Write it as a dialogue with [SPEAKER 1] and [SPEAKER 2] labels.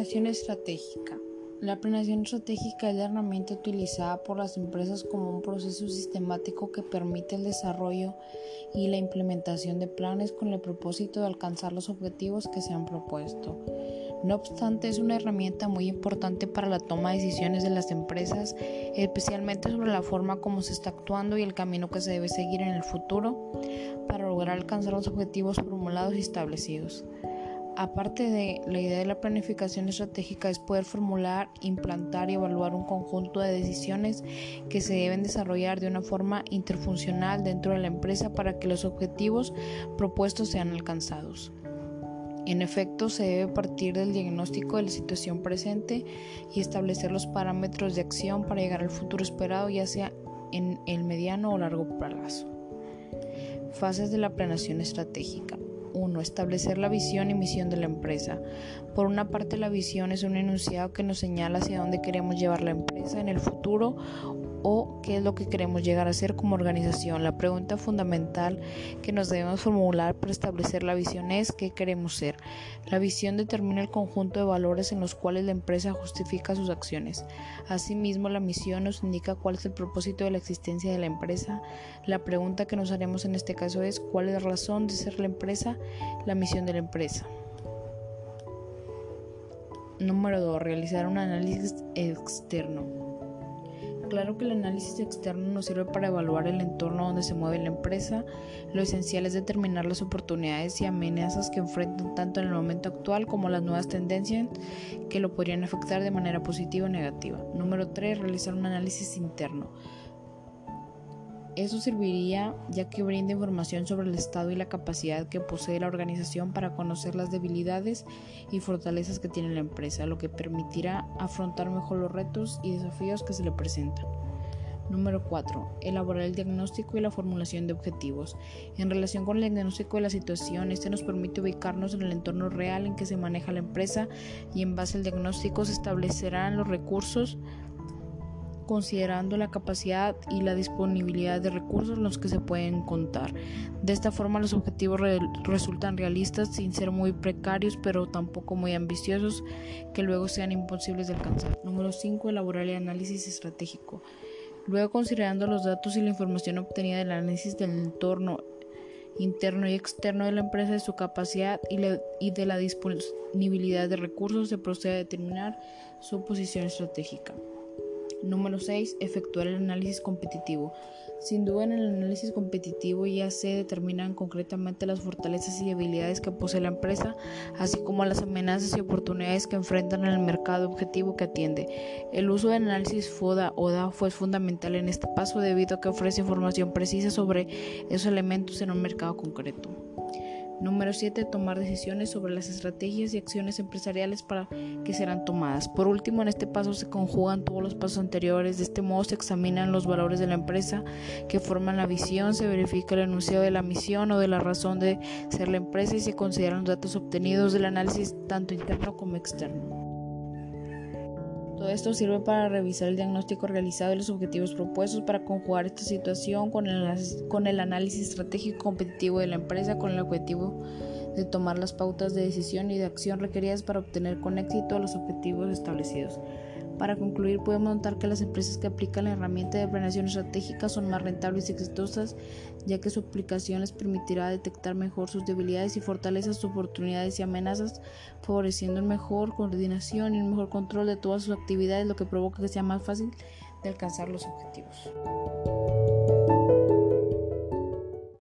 [SPEAKER 1] Planeación estratégica. La planeación estratégica es la herramienta utilizada por las empresas como un proceso sistemático que permite el desarrollo y la implementación de planes con el propósito de alcanzar los objetivos que se han propuesto. No obstante, es una herramienta muy importante para la toma de decisiones de las empresas, especialmente sobre la forma como se está actuando y el camino que se debe seguir en el futuro para lograr alcanzar los objetivos formulados y establecidos. Aparte de la idea de la planificación estratégica es poder formular, implantar y evaluar un conjunto de decisiones que se deben desarrollar de una forma interfuncional dentro de la empresa para que los objetivos propuestos sean alcanzados. En efecto, se debe partir del diagnóstico de la situación presente y establecer los parámetros de acción para llegar al futuro esperado, ya sea en el mediano o largo plazo. Fases de la planeación estratégica. 1. Establecer la visión y misión de la empresa. Por una parte, la visión es un enunciado que nos señala hacia dónde queremos llevar la empresa en el futuro o qué es lo que queremos llegar a ser como organización. La pregunta fundamental que nos debemos formular para establecer la visión es qué queremos ser. La visión determina el conjunto de valores en los cuales la empresa justifica sus acciones. Asimismo, la misión nos indica cuál es el propósito de la existencia de la empresa. La pregunta que nos haremos en este caso es cuál es la razón de ser la empresa, la misión de la empresa. Número 2. Realizar un análisis externo. Claro que el análisis externo nos sirve para evaluar el entorno donde se mueve la empresa. Lo esencial es determinar las oportunidades y amenazas que enfrentan tanto en el momento actual como las nuevas tendencias que lo podrían afectar de manera positiva o negativa. Número 3. Realizar un análisis interno. Eso serviría ya que brinda información sobre el estado y la capacidad que posee la organización para conocer las debilidades y fortalezas que tiene la empresa, lo que permitirá afrontar mejor los retos y desafíos que se le presentan. Número 4. Elaborar el diagnóstico y la formulación de objetivos. En relación con el diagnóstico de la situación, este nos permite ubicarnos en el entorno real en que se maneja la empresa y en base al diagnóstico se establecerán los recursos considerando la capacidad y la disponibilidad de recursos los que se pueden contar. De esta forma los objetivos resultan realistas sin ser muy precarios pero tampoco muy ambiciosos que luego sean imposibles de alcanzar. Número 5. Elaborar el análisis estratégico. Luego considerando los datos y la información obtenida del análisis del entorno interno y externo de la empresa, de su capacidad y, y de la disponibilidad de recursos, se procede a determinar su posición estratégica. Número 6. Efectuar el análisis competitivo. Sin duda en el análisis competitivo ya se determinan concretamente las fortalezas y debilidades que posee la empresa, así como las amenazas y oportunidades que enfrentan en el mercado objetivo que atiende. El uso del análisis FODA o DA fue fundamental en este paso debido a que ofrece información precisa sobre esos elementos en un mercado concreto. Número 7. Tomar decisiones sobre las estrategias y acciones empresariales para que serán tomadas. Por último, en este paso se conjugan todos los pasos anteriores. De este modo se examinan los valores de la empresa que forman la visión, se verifica el enunciado de la misión o de la razón de ser la empresa y se consideran los datos obtenidos del análisis tanto interno como externo. Todo esto sirve para revisar el diagnóstico realizado y los objetivos propuestos para conjugar esta situación con el, análisis estratégico competitivo de la empresa con el objetivo de tomar las pautas de decisión y de acción requeridas para obtener con éxito los objetivos establecidos. Para concluir, podemos notar que las empresas que aplican la herramienta de planeación estratégica son más rentables y exitosas, ya que su aplicación les permitirá detectar mejor sus debilidades y fortalezas, sus oportunidades y amenazas, favoreciendo una mejor coordinación y un mejor control de todas sus actividades, lo que provoca que sea más fácil de alcanzar los objetivos.